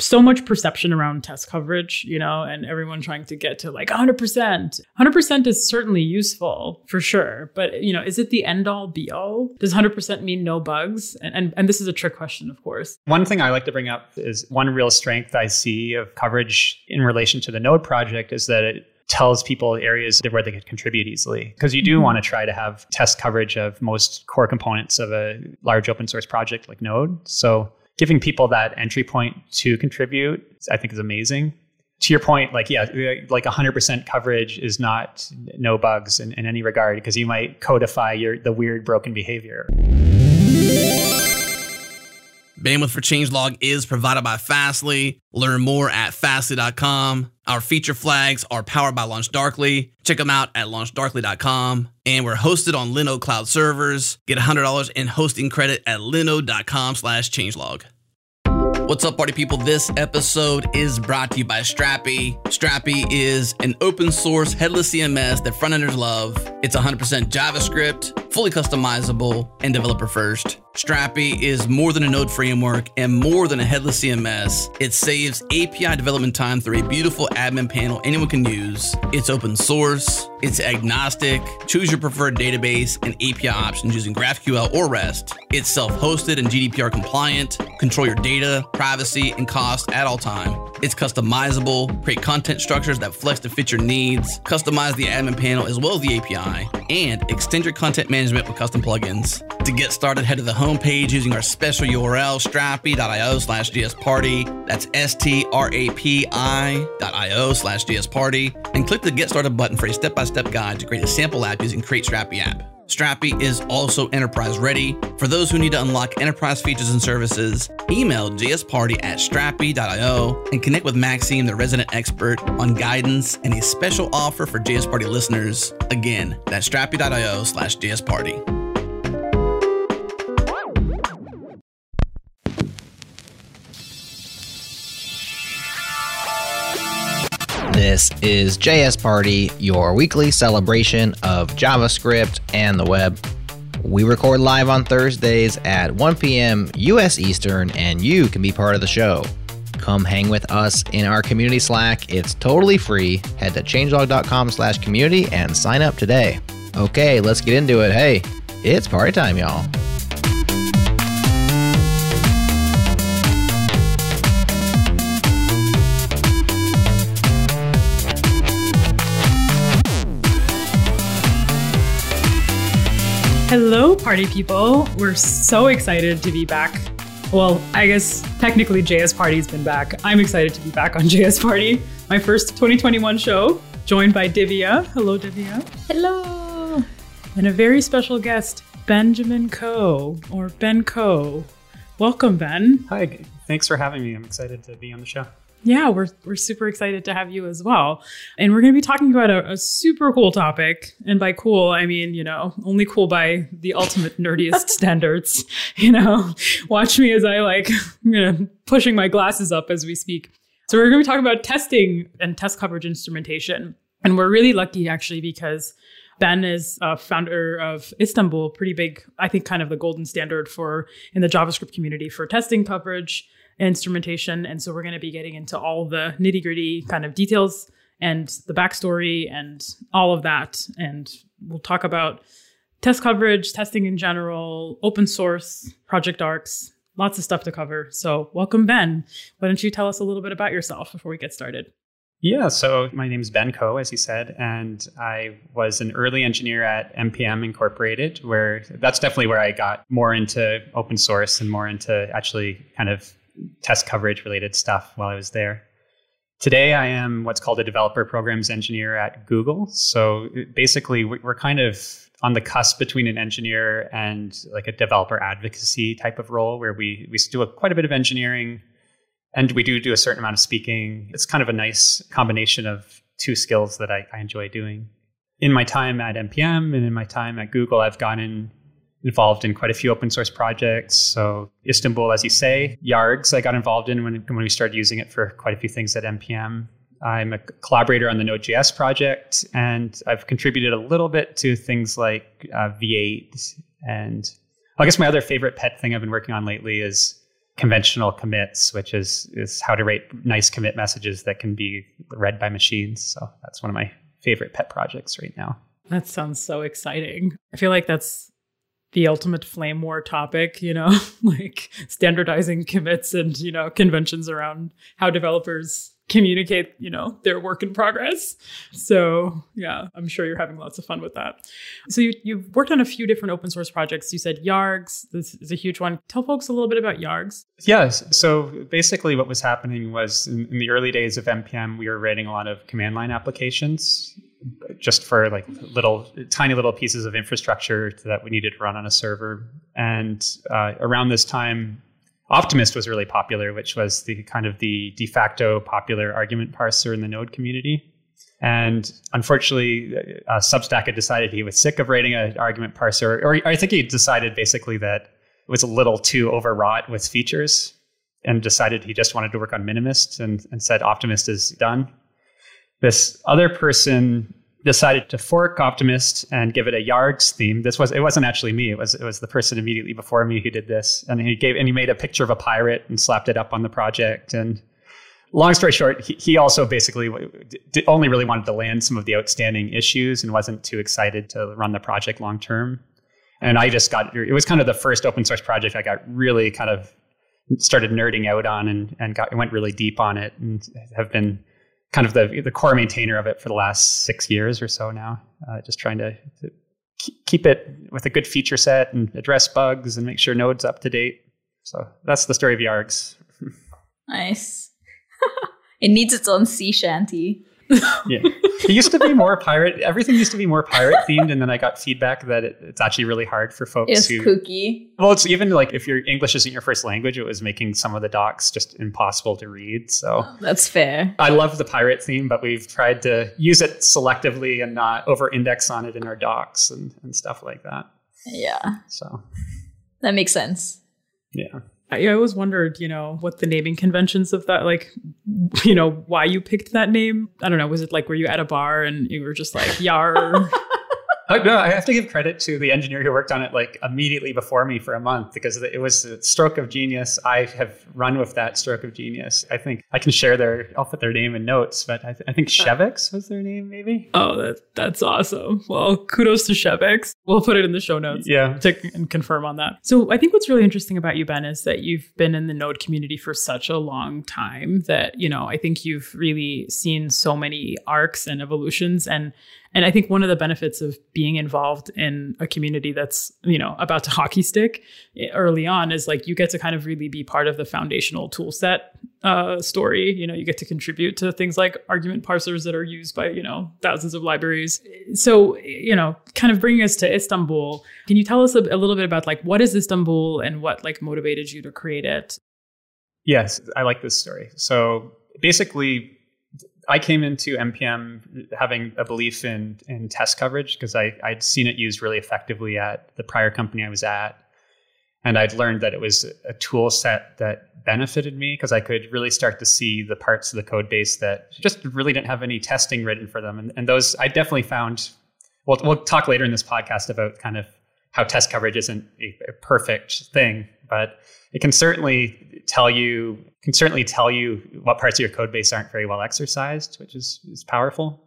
so much perception around test coverage, you know, and everyone trying to get to like 100%. 100% is certainly useful for sure, but you know, is it the end all be all? Does 100% mean no bugs? And, and and this is a trick question, of course. One thing I like to bring up is one real strength I see of coverage in relation to the Node project is that it tells people areas where they could contribute easily. Because you do mm-hmm. want to try to have test coverage of most core components of a large open source project like Node. So giving people that entry point to contribute, I think is amazing. To your point, like, yeah, like 100% coverage is not no bugs in, in any regard because you might codify your the weird broken behavior. Bandwidth for Changelog is provided by Fastly. Learn more at fastly.com. Our feature flags are powered by LaunchDarkly. Check them out at launchdarkly.com. And we're hosted on Linode Cloud servers. Get $100 in hosting credit at linode.com slash changelog. What's up, party people? This episode is brought to you by Strapi. Strapi is an open source headless CMS that front enders love. It's 100% JavaScript, fully customizable, and developer first. Strapi is more than a node framework and more than a headless CMS. It saves API development time through a beautiful admin panel anyone can use. It's open source, it's agnostic, choose your preferred database and API options using GraphQL or REST. It's self hosted and GDPR compliant, control your data, privacy, and cost at all time. It's customizable, create content structures that flex to fit your needs, customize the admin panel as well as the API, and extend your content management with custom plugins. To get started, head to the homepage using our special URL, strapi.io slash jsparty. That's S-T-R-A-P-I.io slash jsparty. And click the Get Started button for a step-by-step guide to create a sample app using Create Strapi app. Strapi is also enterprise ready. For those who need to unlock enterprise features and services, email jsparty at strapi.io and connect with Maxime, the resident expert, on guidance and a special offer for JS Party listeners. Again, that's strapi.io slash jsparty. This is JS Party, your weekly celebration of JavaScript and the web. We record live on Thursdays at 1 p.m. US Eastern, and you can be part of the show. Come hang with us in our community Slack. It's totally free. Head to changelog.com slash community and sign up today. Okay, let's get into it. Hey, it's party time, y'all. Hello, party people. We're so excited to be back. Well, I guess technically JS Party's been back. I'm excited to be back on JS Party, my first 2021 show, joined by Divya. Hello, Divya. Hello. And a very special guest, Benjamin Coe, or Ben Coe. Welcome, Ben. Hi, thanks for having me. I'm excited to be on the show. Yeah, we're we're super excited to have you as well. And we're going to be talking about a, a, super cool topic. And by cool, I mean, you know, only cool by the ultimate nerdiest standards. You know, watch me as I like, you know, pushing my glasses up as we speak. So we're going to be talking about testing and test coverage instrumentation. And we're really lucky actually because Ben is a founder of Istanbul, pretty big, I think kind of the golden standard for in the JavaScript community for testing coverage instrumentation. And so we're going to be getting into all the nitty gritty kind of details and the backstory and all of that. And we'll talk about test coverage, testing in general, open source, project arcs, lots of stuff to cover. So, welcome, Ben. Why don't you tell us a little bit about yourself before we get started? Yeah, so my name is Ben Coe, as you said, and I was an early engineer at NPM Incorporated, where that's definitely where I got more into open source and more into actually kind of test coverage related stuff while I was there. Today, I am what's called a developer programs engineer at Google. So basically, we're kind of on the cusp between an engineer and like a developer advocacy type of role where we, we do a, quite a bit of engineering and we do do a certain amount of speaking. It's kind of a nice combination of two skills that I, I enjoy doing. In my time at NPM and in my time at Google, I've gotten involved in quite a few open source projects. So Istanbul, as you say, Yargs, I got involved in when, when we started using it for quite a few things at NPM. I'm a collaborator on the Node.js project, and I've contributed a little bit to things like uh, V8. And I guess my other favorite pet thing I've been working on lately is conventional commits, which is is how to write nice commit messages that can be read by machines. So that's one of my favorite pet projects right now. That sounds so exciting. I feel like that's the ultimate flame war topic, you know, like standardizing commits and, you know, conventions around how developers communicate, you know, their work in progress. So yeah, I'm sure you're having lots of fun with that. So you, you've worked on a few different open source projects. You said Yargs, this is a huge one. Tell folks a little bit about Yargs. Yes. So basically what was happening was in, in the early days of NPM, we were writing a lot of command line applications just for like little tiny little pieces of infrastructure that we needed to run on a server. And uh, around this time, Optimist was really popular, which was the kind of the de facto popular argument parser in the Node community. And unfortunately, uh, Substack had decided he was sick of writing an argument parser, or I think he decided basically that it was a little too overwrought with features and decided he just wanted to work on Minimist and, and said Optimist is done. This other person decided to fork Optimist and give it a Yargs theme. This was it wasn't actually me. It was it was the person immediately before me who did this, and he gave and he made a picture of a pirate and slapped it up on the project. And long story short, he, also basically only really wanted to land some of the outstanding issues and wasn't too excited to run the project long term. And I just got it was kind of the first open source project I got really kind of started nerding out on and and got went really deep on it and have been kind of the the core maintainer of it for the last six years or so now. Uh, just trying to, to, keep it with a good feature set and address bugs and make sure Node's up to date. So that's the story of Yargs. nice. it needs its own sea shanty yeah. It used to be more pirate. Everything used to be more pirate themed, and then I got feedback that it, it's actually really hard for folks. It's who, kooky. Well, it's even like if your English isn't your first language, it was making some of the docs just impossible to read. So that's fair. I love the pirate theme, but we've tried to use it selectively and not over-index on it in our docs and, and stuff like that. Yeah. So that makes sense. Yeah. I always wondered, you know, what the naming conventions of that, like, you know, why you picked that name. I don't know. Was it like, were you at a bar and you were just like, Yar? Uh, no, I have to give credit to the engineer who worked on it like immediately before me for a month because it was a stroke of genius. I have run with that stroke of genius. I think I can share their, I'll put their name in notes, but I, th- I think Chevix was their name, maybe. Oh, that, that's awesome. Well, kudos to Chevix. We'll put it in the show notes. Yeah. To and confirm on that. So I think what's really interesting about you, Ben, is that you've been in the Node community for such a long time that, you know, I think you've really seen so many arcs and evolutions and and I think one of the benefits of being involved in a community that's, you know, about to hockey stick early on is like you get to kind of really be part of the foundational tool set uh, story. You know, you get to contribute to things like argument parsers that are used by, you know, thousands of libraries. So, you know, kind of bringing us to Istanbul, can you tell us a, a little bit about like what is Istanbul and what like motivated you to create it? Yes, I like this story. So basically, I came into npm having a belief in in test coverage because I I'd seen it used really effectively at the prior company I was at, and I'd learned that it was a tool set that benefited me because I could really start to see the parts of the code base that just really didn't have any testing written for them, and, and those I definitely found. We'll we'll talk later in this podcast about kind of how test coverage isn't a, a perfect thing, but it can certainly tell you can certainly tell you what parts of your code base aren't very well exercised, which is, is powerful.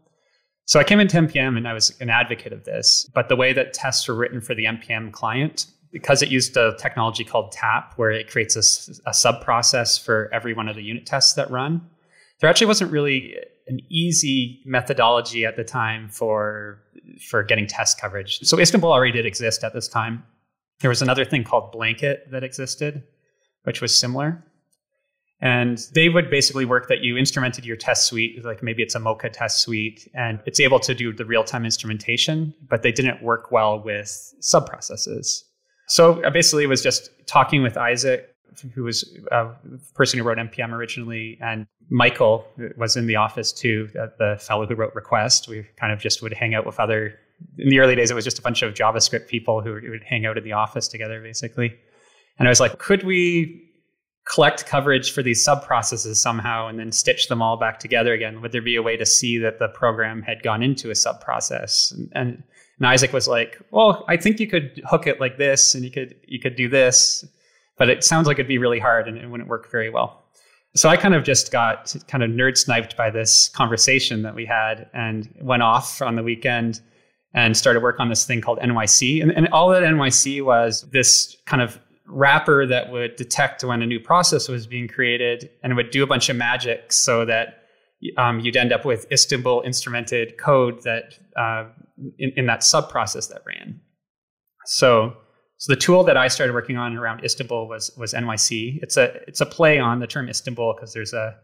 So I came into npm and I was an advocate of this, but the way that tests were written for the npm client, because it used a technology called tap, where it creates a, a sub process for every one of the unit tests that run, there actually wasn't really an easy methodology at the time for for getting test coverage. So Istanbul already did exist at this time. There was another thing called Blanket that existed, which was similar. And they would basically work that you instrumented your test suite, like maybe it's a Mocha test suite, and it's able to do the real time instrumentation, but they didn't work well with sub processes. So uh, basically, it was just talking with Isaac, who was uh, a person who wrote NPM originally, and Mikeal was in the office too, the fellow who wrote Request. We kind of just would hang out with other in the early days, it was just a bunch of JavaScript people who would hang out in the office together, basically. And I was like, could we collect coverage for these sub processes somehow and then stitch them all back together again? Would there be a way to see that the program had gone into a sub process? And, and, and Isaac was like, well, I think you could hook it like this and you could, you could do this. but it sounds like it'd be really hard and it wouldn't work very well. So I kind of just got kind of nerd sniped by this conversation that we had and went off on the weekend and started work on this thing called NYC. And, and all that NYC was this kind of wrapper that would detect when a new process was being created and would do a bunch of magic so that um, you'd end up with Istanbul instrumented code that uh, in, in that sub process that ran. So, so the tool that I started working on around Istanbul was was NYC. It's a it's a play on the term Istanbul because there's a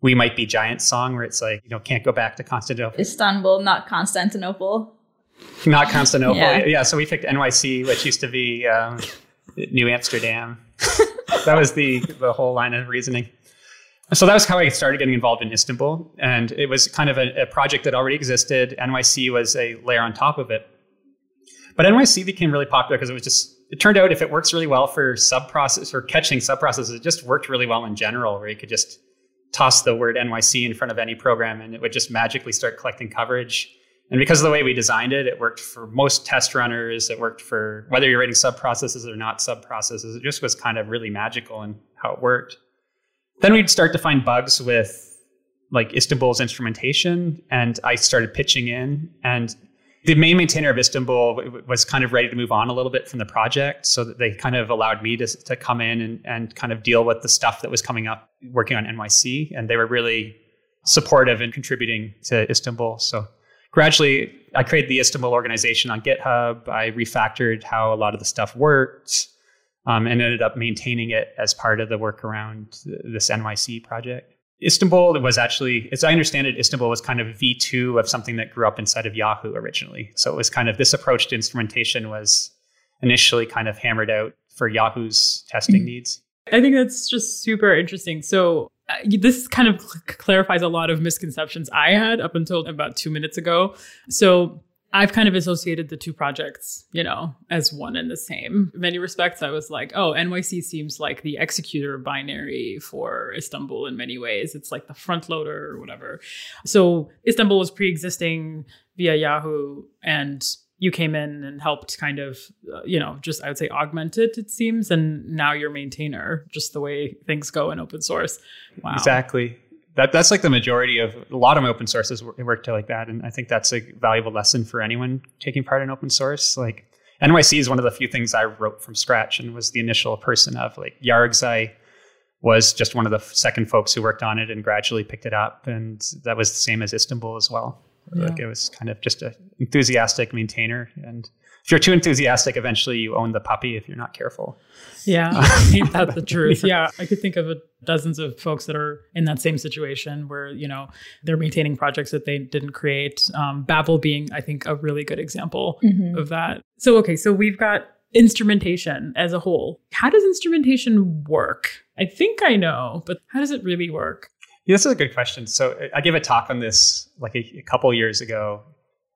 we might be giant song where it's like you know can't go back to Constantinople. Istanbul, not Constantinople. Not Constantinople. yeah. yeah. So we picked NYC, which used to be um, New Amsterdam. that was the the whole line of reasoning. So that was how I started getting involved in Istanbul, and it was kind of a, a project that already existed. NYC was a layer on top of it, but NYC became really popular because it was just. It turned out if it works really well for sub process or catching sub processes, it just worked really well in general, where you could just toss the word NYC in front of any program and it would just magically start collecting coverage and because of the way we designed it, it worked for most test runners. It worked for whether you're writing sub processes or not sub processes. It just was kind of really magical in how it worked. Then we'd start to find bugs with like Istanbul's instrumentation, and I started pitching in. And the main maintainer of Istanbul was kind of ready to move on a little bit from the project, so that they kind of allowed me to, to come in and, and kind of deal with the stuff that was coming up working on NYC. And they were really supportive and contributing to Istanbul. So gradually I created the Istanbul organization on GitHub. I refactored how a lot of the stuff worked um, and ended up maintaining it as part of the work around this NYC project. Istanbul was actually, as I understand it, Istanbul was kind of V2 of something that grew up inside of Yahoo originally. So it was kind of this approach to instrumentation was initially kind of hammered out for Yahoo's testing mm-hmm. needs. I think that's just super interesting. So uh, this kind of cl- clarifies a lot of misconceptions I had up until about two minutes ago. So I've kind of associated the two projects, you know, as one and the same. In many respects, I was like, oh, NYC seems like the executor binary for Istanbul in many ways. It's like the front loader or whatever. So Istanbul was pre existing via Yahoo and you came in and helped kind of, uh, you know, just I would say augment it, it seems. And now you're maintainer, just the way things go in open source. Wow. Exactly. That, that's like the majority of a lot of open sources work to like that. And I think that's a valuable lesson for anyone taking part in open source. Like NYC is one of the few things I wrote from scratch and was the initial person of like Yargs. I was just one of the second folks who worked on it and gradually picked it up. And that was the same as Istanbul as well. Yeah. Like it was kind of just an enthusiastic maintainer. And if you're too enthusiastic, eventually you own the puppy if you're not careful. Yeah, ain't that the truth? Yeah, I could think of a, dozens of folks that are in that same situation where you know they're maintaining projects that they didn't create. Um, Babel being, I think, a really good example mm-hmm. of that. So okay, so we've got instrumentation as a whole. How does instrumentation work? I think I know, but how does it really work? Yeah, this is a good question. So I gave a talk on this like a, a couple years ago,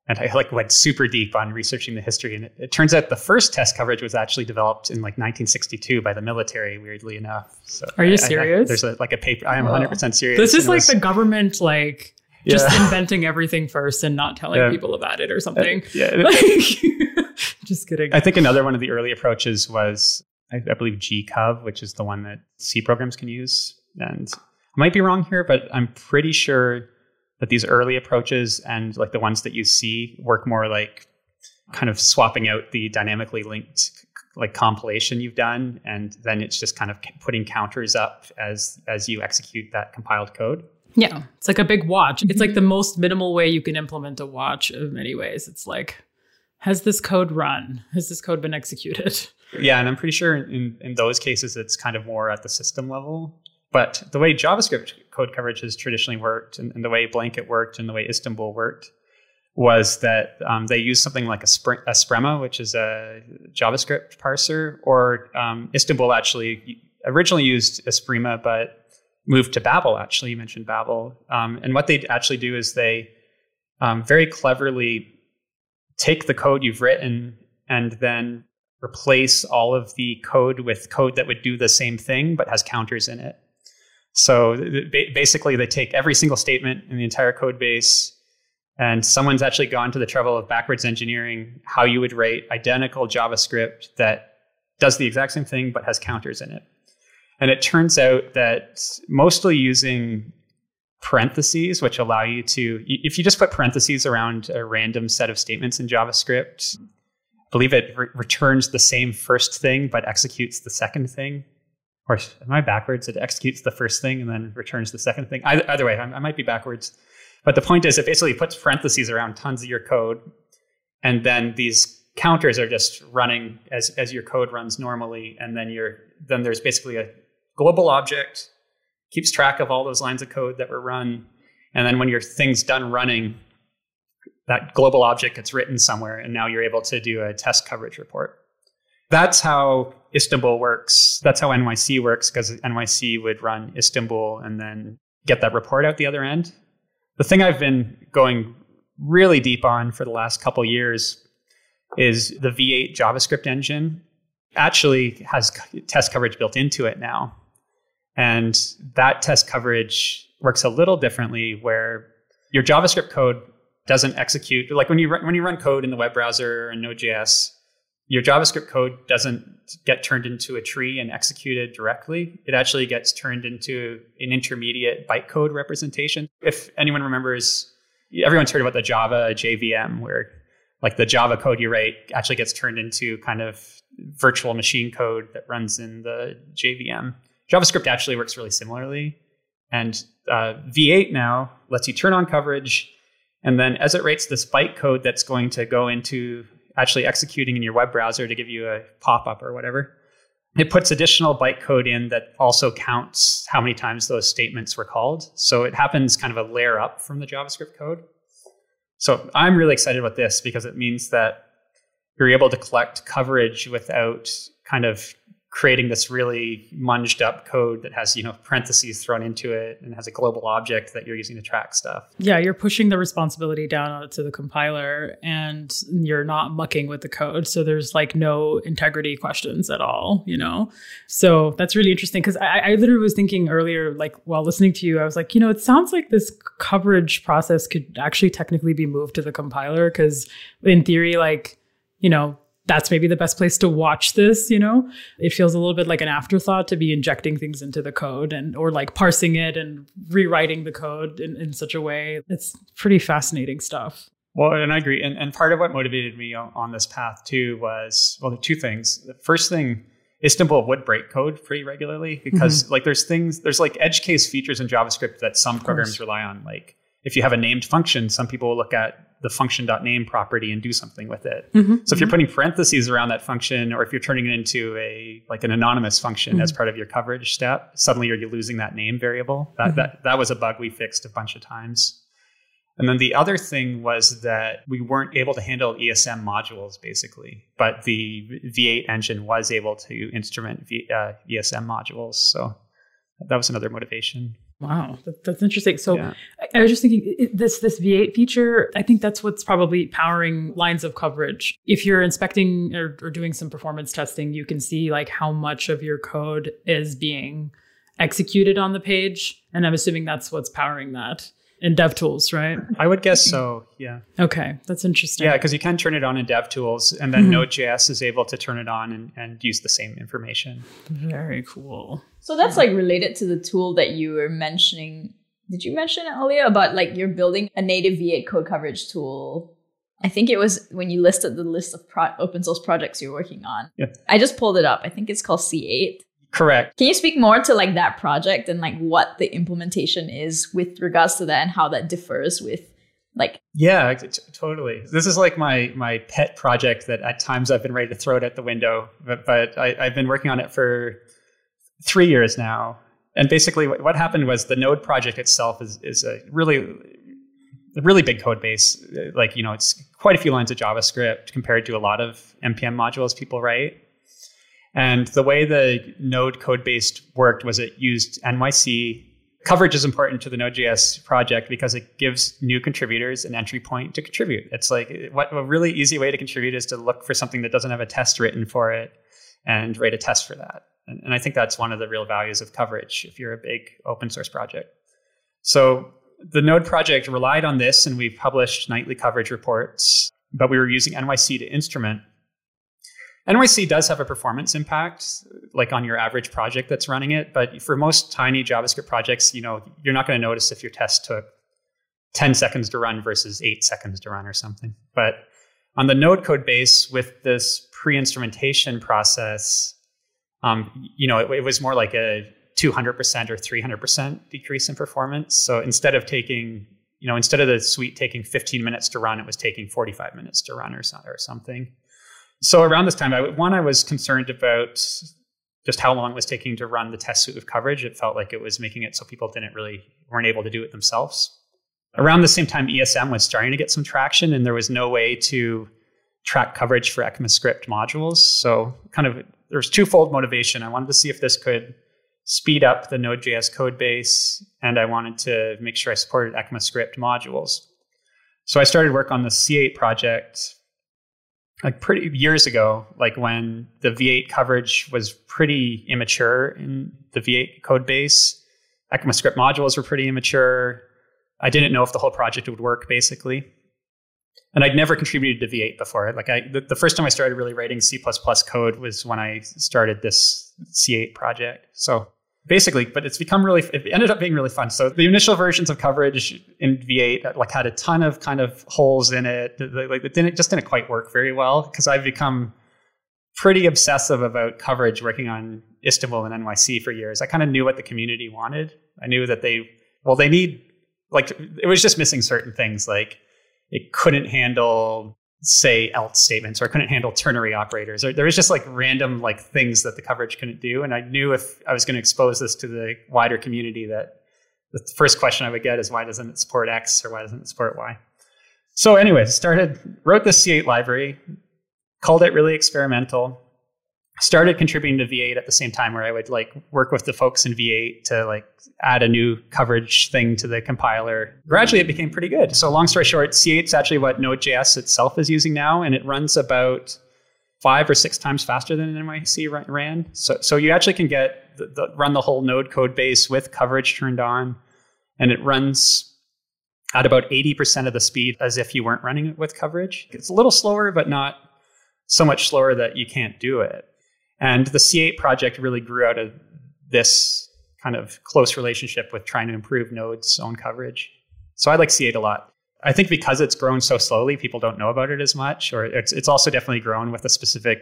and I like went super deep on researching the history. And it, it, turns out the first test coverage was actually developed in like 1962 by the military. Weirdly enough. So are you I, serious? I, there's a, like a paper. I am 100 percent serious. This is like was, the government like just yeah. inventing everything first and not telling yeah. people about it or something. Uh, yeah. just kidding. I think another one of the early approaches was I, I believe GCOV, which is the one that C programs can use, and might be wrong here, but I'm pretty sure that these early approaches and like the ones that you see work more like kind of swapping out the dynamically linked like compilation you've done and then it's just kind of putting counters up as as you execute that compiled code. Yeah. It's like a big watch. It's like the mm-hmm. most minimal way you can implement a watch in many ways. It's like has this code run? Has this code been executed? Yeah and i'm pretty sure in, in those cases it's kind of more at the system level but the way JavaScript code coverage has traditionally worked, and, and the way Blanket worked, and the way Istanbul worked, was that um, they used something like a, Spr- a, Sprema, which is a JavaScript parser, or um, Istanbul actually originally used Esprima, but moved to Babel. Actually, you mentioned Babel, um, and what they actually do is they um, very cleverly take the code you've written and then replace all of the code with code that would do the same thing but has counters in it. So basically, they take every single statement in the entire code base, and someone's actually gone to the trouble of backwards engineering how you would write identical JavaScript that does the exact same thing but has counters in it. And it turns out that mostly using parentheses, which allow you to, if you just put parentheses around a random set of statements in JavaScript, I believe it re- returns the same first thing but executes the second thing. Or am I backwards? It executes the first thing and then returns the second thing. Either, either way, I, I might be backwards. But the point is, it basically puts parentheses around tons of your code, and then these counters are just running as, as your code runs normally, and then you're then there's basically a global object keeps track of all those lines of code that were run. And then when your thing's done running, that global object gets written somewhere, and now you're able to do a test coverage report. That's how Istanbul works. That's how NYC works because NYC would run Istanbul and then get that report out the other end. The thing I've been going really deep on for the last couple years is the V8 JavaScript engine actually has test coverage built into it now. And that test coverage works a little differently where your JavaScript code doesn't execute like when you run, when you run code in the web browser and Node.js, your JavaScript code doesn't get turned into a tree and executed directly. It actually gets turned into an intermediate bytecode representation. If anyone remembers, everyone's heard about the Java JVM, where like the Java code you write actually gets turned into kind of virtual machine code that runs in the JVM. JavaScript actually works really similarly. And uh, V8 now lets you turn on coverage. And then as it writes this bytecode that's going to go into actually executing in your web browser to give you a pop up or whatever, it puts additional bytecode in that also counts how many times those statements were called. So it happens kind of a layer up from the JavaScript code. So I'm really excited about this because it means that you're able to collect coverage without kind of creating this really munged up code that has you know parentheses thrown into it and has a global object that you're using to track stuff. Yeah you're pushing the responsibility down to the compiler and you're not mucking with the code. So there's like no integrity questions at all you know? So that's really interesting because I, I literally was thinking earlier like while listening to you i was like you know it sounds like this coverage process could actually technically be moved to the compiler because in theory like you know that's maybe the best place to watch this you know? It feels a little bit like an afterthought to be injecting things into the code and or like parsing it and rewriting the code in, in such a way. It's pretty fascinating stuff. Well and i agree. And, and part of what motivated me on, on this path too was well two things. The first thing Istanbul would break code pretty regularly because mm-hmm. like there's things there's like edge case features in JavaScript that some programs rely on. Like if you have a named function, some people will look at the function.name property and do something with it. Mm-hmm. So if you're mm-hmm. putting parentheses around that function, or if you're turning it into a like an anonymous function mm-hmm. as part of your coverage step, suddenly you're losing that name variable. That, mm-hmm. that that was a bug we fixed a bunch of times. And then the other thing was that we weren't able to handle ESM modules basically, but the V8 engine was able to instrument v, uh, ESM modules. So that was another motivation. Wow, that's interesting. So yeah. I, was just thinking this this V8 feature. I think that's what's probably powering lines of coverage. If you're inspecting or, or doing some performance testing, you can see like how much of your code is being executed on the page, and I'm assuming that's what's powering that in DevTools, right? I would guess so. Yeah. Okay, that's interesting. Yeah, because you can turn it on in DevTools, and then mm-hmm. Node.js is able to turn it on and, and use the same information. Very cool. So that's like related to the tool that you were mentioning. Did you mention earlier about like you're building a native V8 code coverage tool? I think it was when you listed the list of pro- open source projects you're working on. Yeah. I just pulled it up. I think it's called C8. Correct. Can you speak more to like that project and like what the implementation is with regards to that and how that differs with like yeah t- totally. This is like my my pet project that at times i've been ready to throw it at the window but, but I, have been working on it for three years now. And basically what, what happened was the node project itself is, is a really a really big code base. Like you know it's quite a few lines of javascript compared to a lot of npm modules people write and the way the Node code base worked was it used NYC. Coverage is important to the Node.js project because it gives new contributors an entry point to contribute. It's like what a really easy way to contribute is to look for something that doesn't have a test written for it and write a test for that. And, and I think that's one of the real values of coverage if you're a big open source project. So the Node project relied on this, and we published nightly coverage reports, but we were using NYC to instrument NYC does have a performance impact, like on your average project that's running it. But for most tiny JavaScript projects, you know, you're not going to notice if your test took 10 seconds to run versus eight seconds to run or something. But on the node code base with this pre-instrumentation process, um, you know, it, it was more like a 200% or 300% decrease in performance. So instead of taking, you know, instead of the suite taking 15 minutes to run, it was taking 45 minutes to run or, or something. So around this time, I, one, I was concerned about just how long it was taking to run the test suite of coverage. It felt like it was making it so people didn't really weren't able to do it themselves. Around the same time, ESM was starting to get some traction, and there was no way to track coverage for ECMAScript modules. So, kind of, there's twofold motivation. I wanted to see if this could speed up the Node.js code base, and I wanted to make sure I supported ECMAScript modules. So I started work on the C8 project like pretty years ago, like when the V8 coverage was pretty immature in the V8 code base. ECMAScript modules were pretty immature. I didn't know if the whole project would work basically. And I'd never contributed to V8 before. Like I, the, the first time I started really writing C++ code was when I started this C8 project. So basically, but it's become really, it ended up being really fun. So the initial versions of coverage in V8 uh, like had a ton of kind of holes in it. Like it didn't, just didn't quite work very well because I've become pretty obsessive about coverage working on Istanbul and NYC for years. I kind of knew what the community wanted. I knew that they, well, they need, like, it was just missing certain things. Like it couldn't handle say else statements or I couldn't handle ternary operators. Or there was just like random like things that the coverage couldn't do and I knew if I was going to expose this to the wider community that the first question I would get is why doesn't it support X or why doesn't it support Y? So anyway started wrote the C8 library called it really experimental started contributing to V8 at the same time where I would like work with the folks in V8 to like add a new coverage thing to the compiler. Gradually it became pretty good. So long story short, C8 is actually what Node.js itself is using now and it runs about five or six times faster than NYC ran. So, so you actually can get the, the, run the whole node code base with coverage turned on and it runs at about 80% of the speed as if you weren't running it with coverage. It's a little slower, but not so much slower that you can't do it. And the C8 project really grew out of this kind of close relationship with trying to improve Node's own coverage. So I like C8 a lot. I think because it's grown so slowly, people don't know about it as much, or it's it's also definitely grown with a specific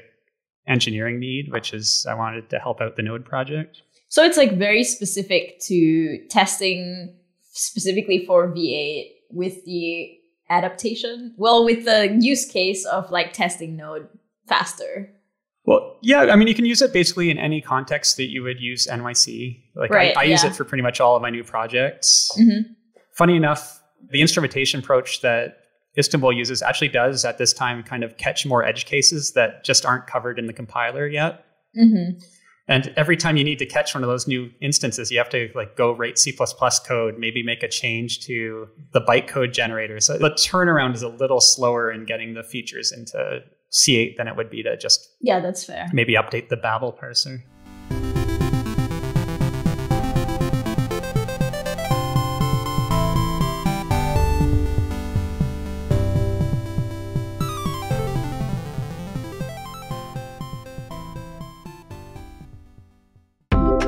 engineering need, which is I wanted to help out the Node project. So it's like very specific to testing specifically for V8 with the adaptation. Well, with the use case of like testing Node faster. Well, yeah, I mean, you can use it basically in any context that you would use NYC. Like, right, I, I yeah. use it for pretty much all of my new projects. Mm-hmm. Funny enough, the instrumentation approach that Istanbul uses actually does at this time kind of catch more edge cases that just aren't covered in the compiler yet. Mm-hmm. And every time you need to catch one of those new instances, you have to like go write C++ code, maybe make a change to the bytecode generator. So the turnaround is a little slower in getting the features into C8 than it would be to just yeah, that's fair. Maybe update the Babel parser.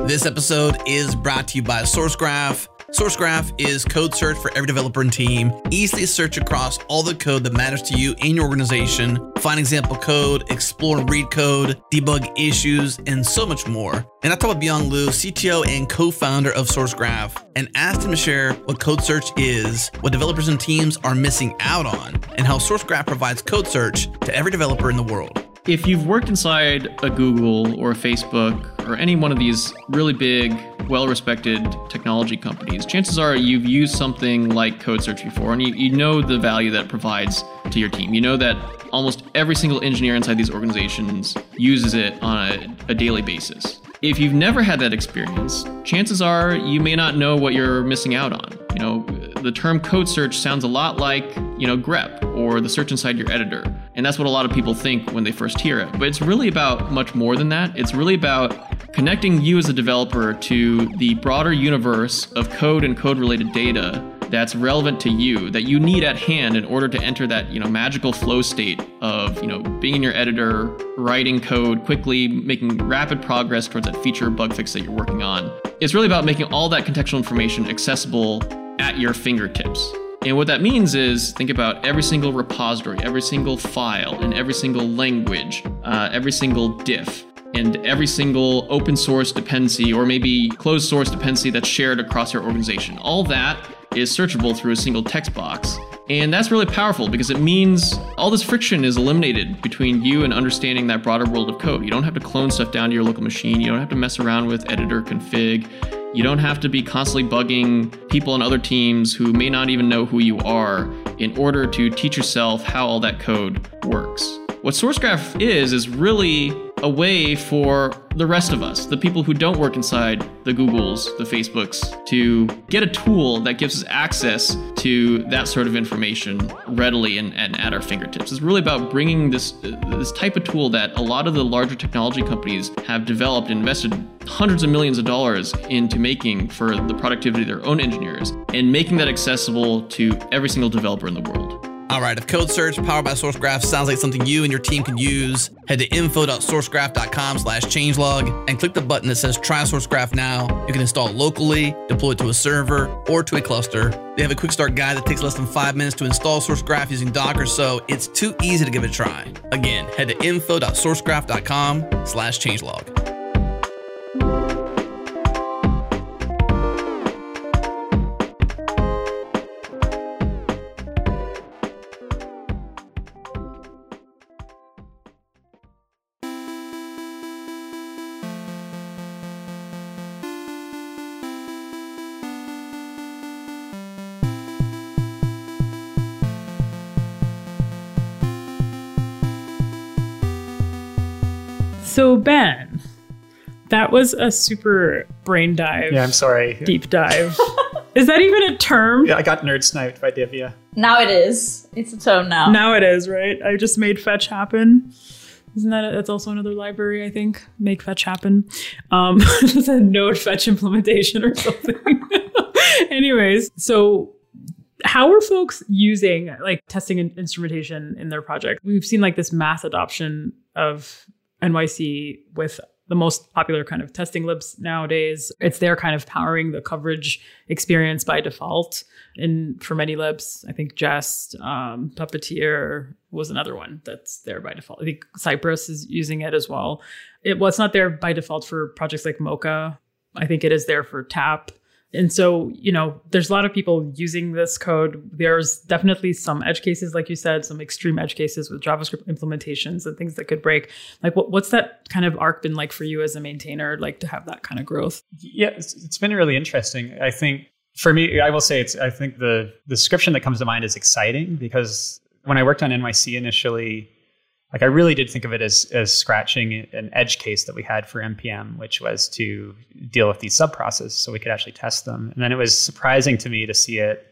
This episode is brought to you by SourceGraph. SourceGraph is code search for every developer and team. Easily search across all the code that matters to you in your organization. Find example code, explore and read code, debug issues, and so much more. And I talked with Beyang Liu, CTO and co-founder of SourceGraph, and asked him to share what code search is, what developers and teams are missing out on, and how SourceGraph provides code search to every developer in the world. If you've worked inside a Google or a Facebook or any one of these really big, well respected technology companies, chances are you've used something like Code Search before and you, you know the value that it provides to your team. You know that almost every single engineer inside these organizations uses it on a, a daily basis. If you've never had that experience, chances are you may not know what you're missing out on. You know, the term code search sounds a lot like, you know, grep or the search inside your editor. And that's what a lot of people think when they first hear it. But it's really about much more than that. It's really about connecting you as a developer to the broader universe of code and code related data that's relevant to you that you need at hand in order to enter that you know magical flow state of you know being in your editor writing code quickly making rapid progress towards that feature bug fix that you're working on it's really about making all that contextual information accessible at your fingertips and what that means is think about every single repository every single file and every single language uh, every single diff and every single open source dependency or maybe closed source dependency that's shared across your organization. All that is searchable through a single text box. And that's really powerful because it means all this friction is eliminated between you and understanding that broader world of code. You don't have to clone stuff down to your local machine. You don't have to mess around with editor config. You don't have to be constantly bugging people on other teams who may not even know who you are in order to teach yourself how all that code works. What SourceGraph is, is really a way for the rest of us, the people who don't work inside the Googles, the Facebooks, to get a tool that gives us access to that sort of information readily and, and at our fingertips. It's really about bringing this this type of tool that a lot of the larger technology companies have developed and invested hundreds of millions of dollars into making for the productivity of their own engineers and making that accessible to every single developer in the world. All right, if Code Search powered by SourceGraph sounds like something you and your team can use, head to info.sourcegraph.com slash changelog and click the button that says try SourceGraph now. You can install it locally, deploy it to a server or to a cluster. They have a quick start guide that takes less than five minutes to install SourceGraph using Docker, so it's too easy to give it a try. Again, head to info.sourcegraph.com slash changelog. That was a super brain dive. Yeah, I'm sorry. Deep dive. is that even a term? Yeah, I got nerd sniped by Divya. Now it is. It's a term now. Now it is, right? I just made fetch happen. Isn't that that's also another library? I think make fetch happen. Um, it's a node fetch implementation or something. Anyways, so how are folks using like testing and instrumentation in their project? We've seen like this mass adoption of NYC with the most popular kind of testing libs nowadays. It's there kind of powering the coverage experience by default. And for many libs, I think Jest, um, Puppeteer was another one that's there by default. I think Cypress is using it as well. It well, not there by default for projects like Mocha. I think it is there for Tap. And so, you know, there's a lot of people using this code. There's definitely some edge cases, like you said, some extreme edge cases with JavaScript implementations and things that could break. Like, what, what's that kind of arc been like for you as a maintainer, like to have that kind of growth? Yeah, it's, it's been really interesting. I think for me, I will say it's, I think the, the description that comes to mind is exciting because when I worked on NYC initially, like I really did think of it as as scratching an edge case that we had for npm, which was to deal with these sub processes so we could actually test them. And then it was surprising to me to see it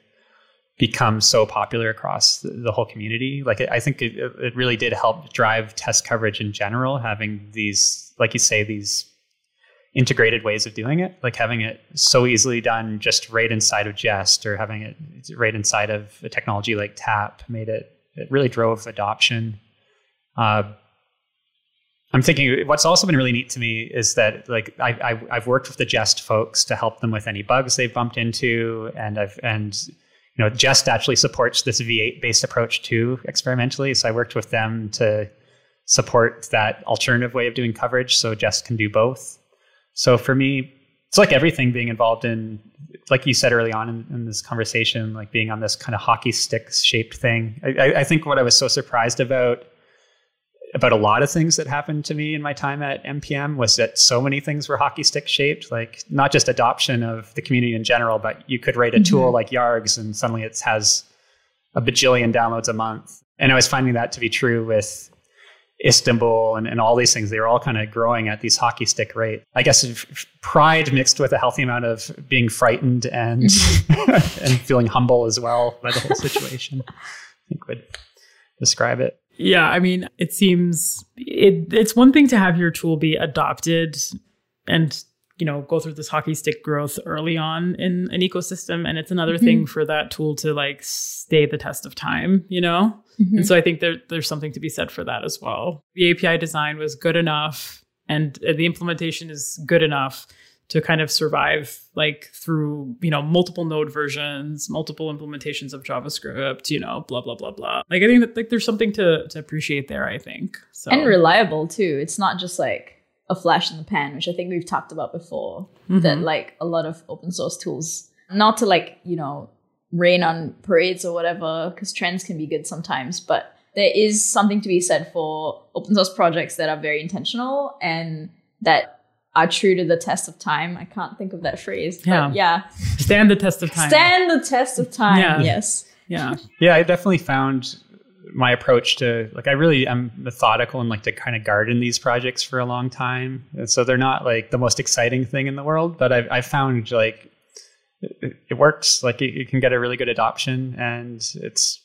become so popular across the, the whole community. Like I think it, it really did help drive test coverage in general, having these, like you say, these integrated ways of doing it, like having it so easily done just right inside of Jest or having it right inside of a technology like Tap made it, it really drove adoption uh, I'm thinking what's also been really neat to me is that like I, I have worked with the Jest folks to help them with any bugs they've bumped into, and I've and you know Jest actually supports this V8 based approach too experimentally. So I worked with them to support that alternative way of doing coverage, so Jest can do both. So for me, it's like everything being involved in, like you said early on in, in this conversation, like being on this kind of hockey stick shaped thing. I, I think what I was so surprised about about a lot of things that happened to me in my time at npm was that so many things were hockey stick shaped like not just adoption of the community in general but you could write a mm-hmm. tool like yargs and suddenly it has a bajillion downloads a month and i was finding that to be true with istanbul and, and all these things they were all kind of growing at these hockey stick rate i guess pride mixed with a healthy amount of being frightened and mm-hmm. and feeling humble as well by the whole situation i think would describe it yeah, I mean, it seems it, it's one thing to have your tool be adopted and you know go through this hockey stick growth early on in an ecosystem and it's another Mhm. thing for that tool to like stay the test of time you know Mhm. and so i think there, there's something to be said for that as well the api design was good enough and uh, the implementation is good enough to kind of survive like through you know multiple node versions multiple implementations of javascript you know blah blah blah blah like i think that like there's something to to appreciate there i think so and reliable too. It's not just like a flash in the pan, which I think we've talked about before. That Mhm. like a lot of open source tools, not to like you know rain on parades or whatever, because trends can be good sometimes, but there is something to be said for open source projects that are very intentional and that are true to the test of time. I can't think of that phrase. but Yeah. yeah. stand the test of time Stand the test of time. Yeah. Yes. yeah Yeah, I definitely found my approach to like I really am methodical and like to kind of garden these projects for a long time. And so they're not like the most exciting thing in the world, but I've I found like it, it works. Like you, you can get a really good adoption, and it's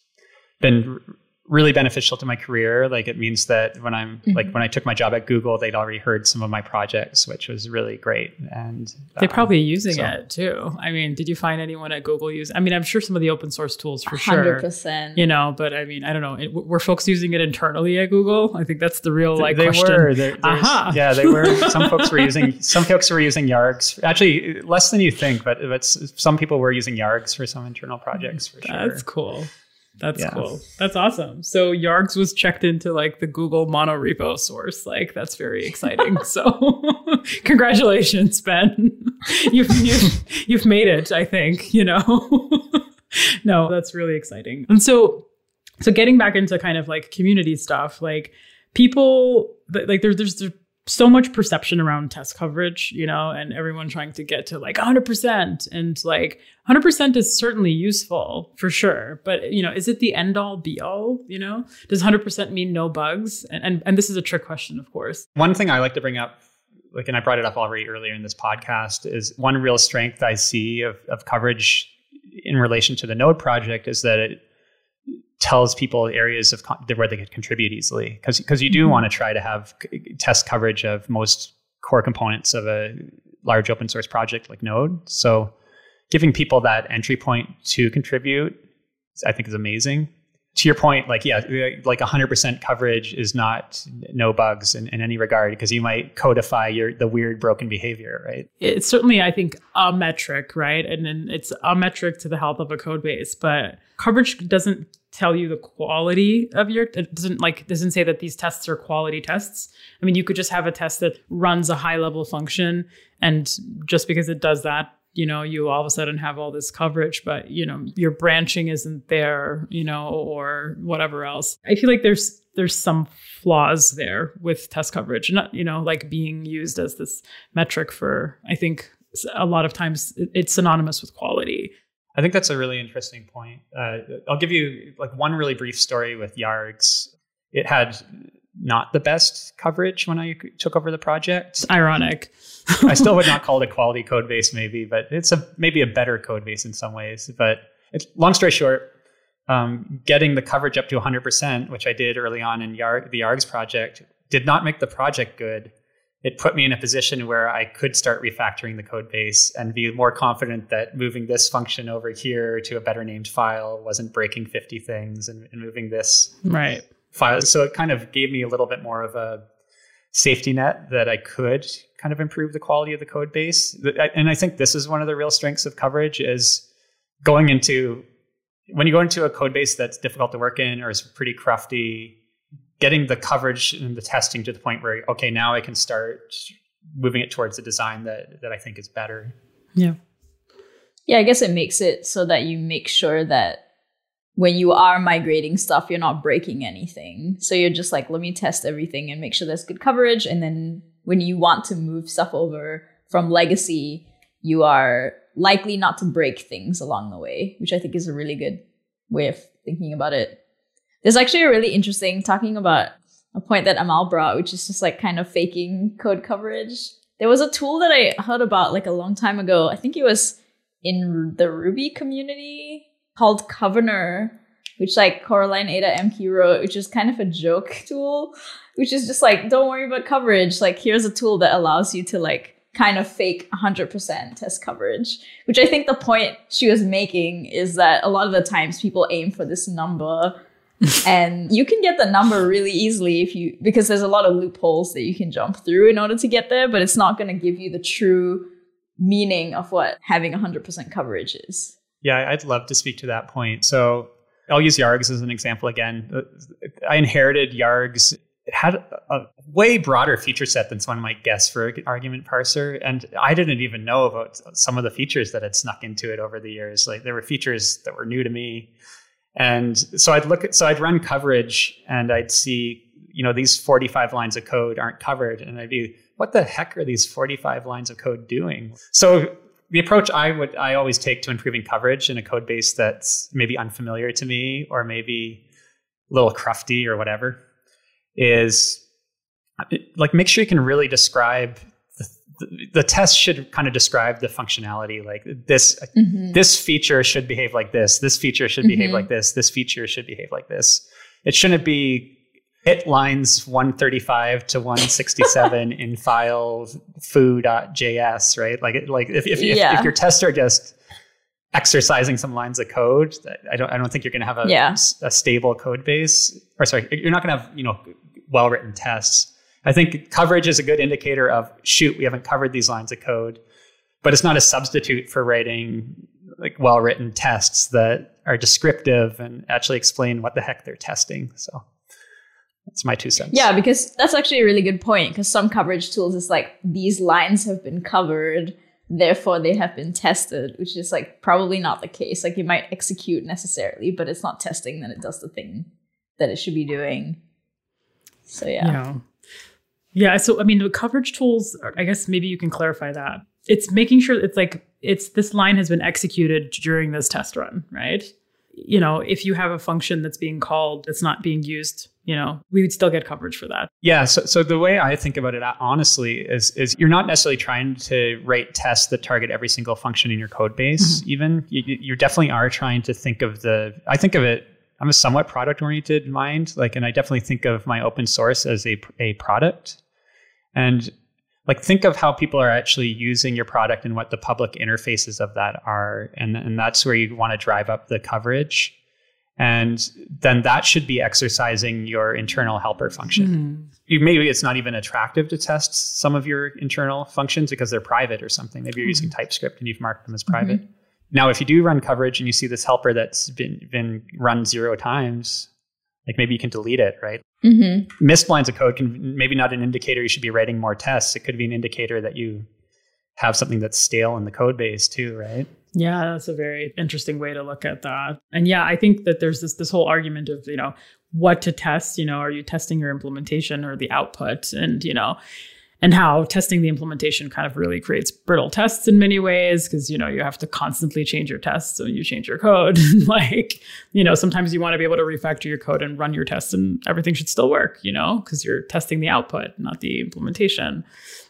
been r- really beneficial to my career. Like it means that when I'm like when I took my job at Google, they'd already heard some of my projects, which was really great. And They're um, probably using so- it too. I mean, did you find anyone at Google use? I mean, I'm sure some of the open source tools for Hundred sure. percent. You know, but I mean, I don't know. It, were folks using it internally at Google? I think that's the real like they question. were. There- there's- Aha. Yeah, they were. Some folks were using. Some folks were using Yargs. Actually, less than you think, but but some people were using Yargs for some internal projects for sure. That's cool. That's Yeah. cool. That's awesome. So Yargs was checked into like the Google monorepo source. Like that's very exciting. so congratulations, Ben. you've, you've you've made it, I think, you know. no, that's really exciting. And so so getting back into kind of like community stuff, like people like there's there's so much perception around test coverage, you know, and everyone trying to get to like 100% and like 100% is certainly useful for sure, but you know, is it the end all be all, you know? Does 100% mean no bugs? And and, and this is a trick question, of course. One thing I like to bring up, like, and I brought it up already earlier in this podcast, is one real strength I see of, of coverage in relation to the Node project is that it tells people areas of con- where they could contribute easily, because because you do Mhm. want to try to have c- test coverage of most core components of a large open source project like Node. So giving people that entry point to contribute, I think, is amazing to your point, like yeah, like 100% coverage is not no bugs in, in any regard because you might codify your the weird broken behavior, right? it's certainly i think a metric right and then it's a metric to the health of a code base but coverage doesn't tell you the quality of your it doesn't like doesn't say that these tests are quality tests i mean you could just have a test that runs a high level function and just because it does that you know you all of a sudden have all this coverage but you know your branching isn't there you know or whatever else i feel like there's there's some flaws there with test coverage not you know like being used as this metric for i think a lot of times it's synonymous with quality I think that's a really interesting point. Uh, I'll give you like one really brief story with Yargs. It had not the best coverage when I took over the project. it's ironic I still would not call it a quality code base, maybe, but it's a maybe a better code base in some ways. But it's, long story short, um, getting the coverage up to 100%, which I did early on in the Yargs project, did not make the project good. It put me in a position where I could start refactoring the code base and be more confident that moving this function over here to a better named file wasn't breaking 50 things and, and moving this right file. So it kind of gave me a little bit more of a safety net that I could kind of improve the quality of the code base. And I think this is one of the real strengths of coverage is going into when you go into a code base that's difficult to work in or is pretty crufty, getting the coverage and the testing to the point where okay, now I can start moving it towards a design that that I think is better. yeah Yeah, I guess it makes it so that you make sure that when you are migrating stuff, you're not breaking anything. So you're just like, let me test everything and make sure there's good coverage. And then when you want to move stuff over from legacy, you are likely not to break things along the way, which I think is a really good way of thinking about it. There's actually a really interesting talking about a point that Amal brought, which is just like kind of faking code coverage. There was a tool that I heard about like a long time ago. I think it was in the Ruby community called Covener, which like Coraline Ada Ehmke wrote, which is kind of a joke tool, which is just like, don't worry about coverage. Like, here's a tool that allows you to like kind of fake 100% test coverage, which I think the point she was making is that a lot of the times people aim for this number and you can get the number really easily if you because there's a lot of loopholes that you can jump through in order to get there, but it's not going to give you the true meaning of what having 100% coverage is. Yeah, I'd love to speak to that point. So I'll use Yargs as an example again. Uh, I inherited Yargs. It had a way broader feature set than someone might guess for an argument parser. And I didn't even know about some of the features that had snuck into it over the years. Like there were features that were new to me. And so I'd look at, so I'd run coverage and I'd see, you know, these 45 lines of code aren't covered. And I'd be, what the heck are these 45 lines of code doing? So the approach I would, I always take to improving coverage in a code base that's maybe unfamiliar to me or maybe a little crufty or whatever is like make sure you can really describe the test should kind of describe the functionality like this mm-hmm. this feature should behave like this this feature should behave mm-hmm. like this this feature should behave like this it shouldn't be hit lines 135 to 167 in file foo.js right like like if if, yeah. if, if your tests are just exercising some lines of code i don't i don't think you're going to have a, yeah. a stable code base or sorry you're not going to have you know well written tests I think coverage is a good indicator of shoot, we haven't covered these lines of code, but it's not a substitute for writing like well written tests that are descriptive and actually explain what the heck they're testing. So that's my two cents. Yeah, because that's actually a really good point. Because some coverage tools is like these lines have been covered, therefore they have been tested, which is like probably not the case. Like you might execute necessarily, but it's not testing, that it does the thing that it should be doing. So yeah. Yeah. Yeah. So, I mean, the coverage tools, I guess maybe you can clarify that. It's making sure it's like, it's this line has been executed during this test run, right? You know, if you have a function that's being called, that's not being used, you know, we would still get coverage for that. Yeah. So, so the way I think about it, honestly, is is you're not necessarily trying to write tests that target every single function in your code base. Mm-hmm. Even you, you definitely are trying to think of the. I think of it I'm a somewhat product oriented mind, like, and I definitely think of my open source as a, a product. And like, think of how people are actually using your product and what the public interfaces of that are. And, and that's where you want to drive up the coverage. And then that should be exercising your internal helper function. Mm. You, maybe it's not even attractive to test some of your internal functions because they're private or something. Maybe you're mm. using TypeScript and you've marked them as private. Mm-hmm. Now, if you do run coverage and you see this helper that's been been run zero times, like maybe you can delete it, right? Mm-hmm. Missed lines of code can maybe not an indicator you should be writing more tests. It could be an indicator that you have something that's stale in the code base too, right? Yeah, that's a very interesting way to look at that. And yeah, I think that there's this this whole argument of, you know, what to test, you know, are you testing your implementation or the output? And, you know, and how testing the implementation kind of really creates brittle tests in many ways because you know you have to constantly change your tests so you change your code like you know sometimes you want to be able to refactor your code and run your tests and everything should still work you know because you're testing the output not the implementation.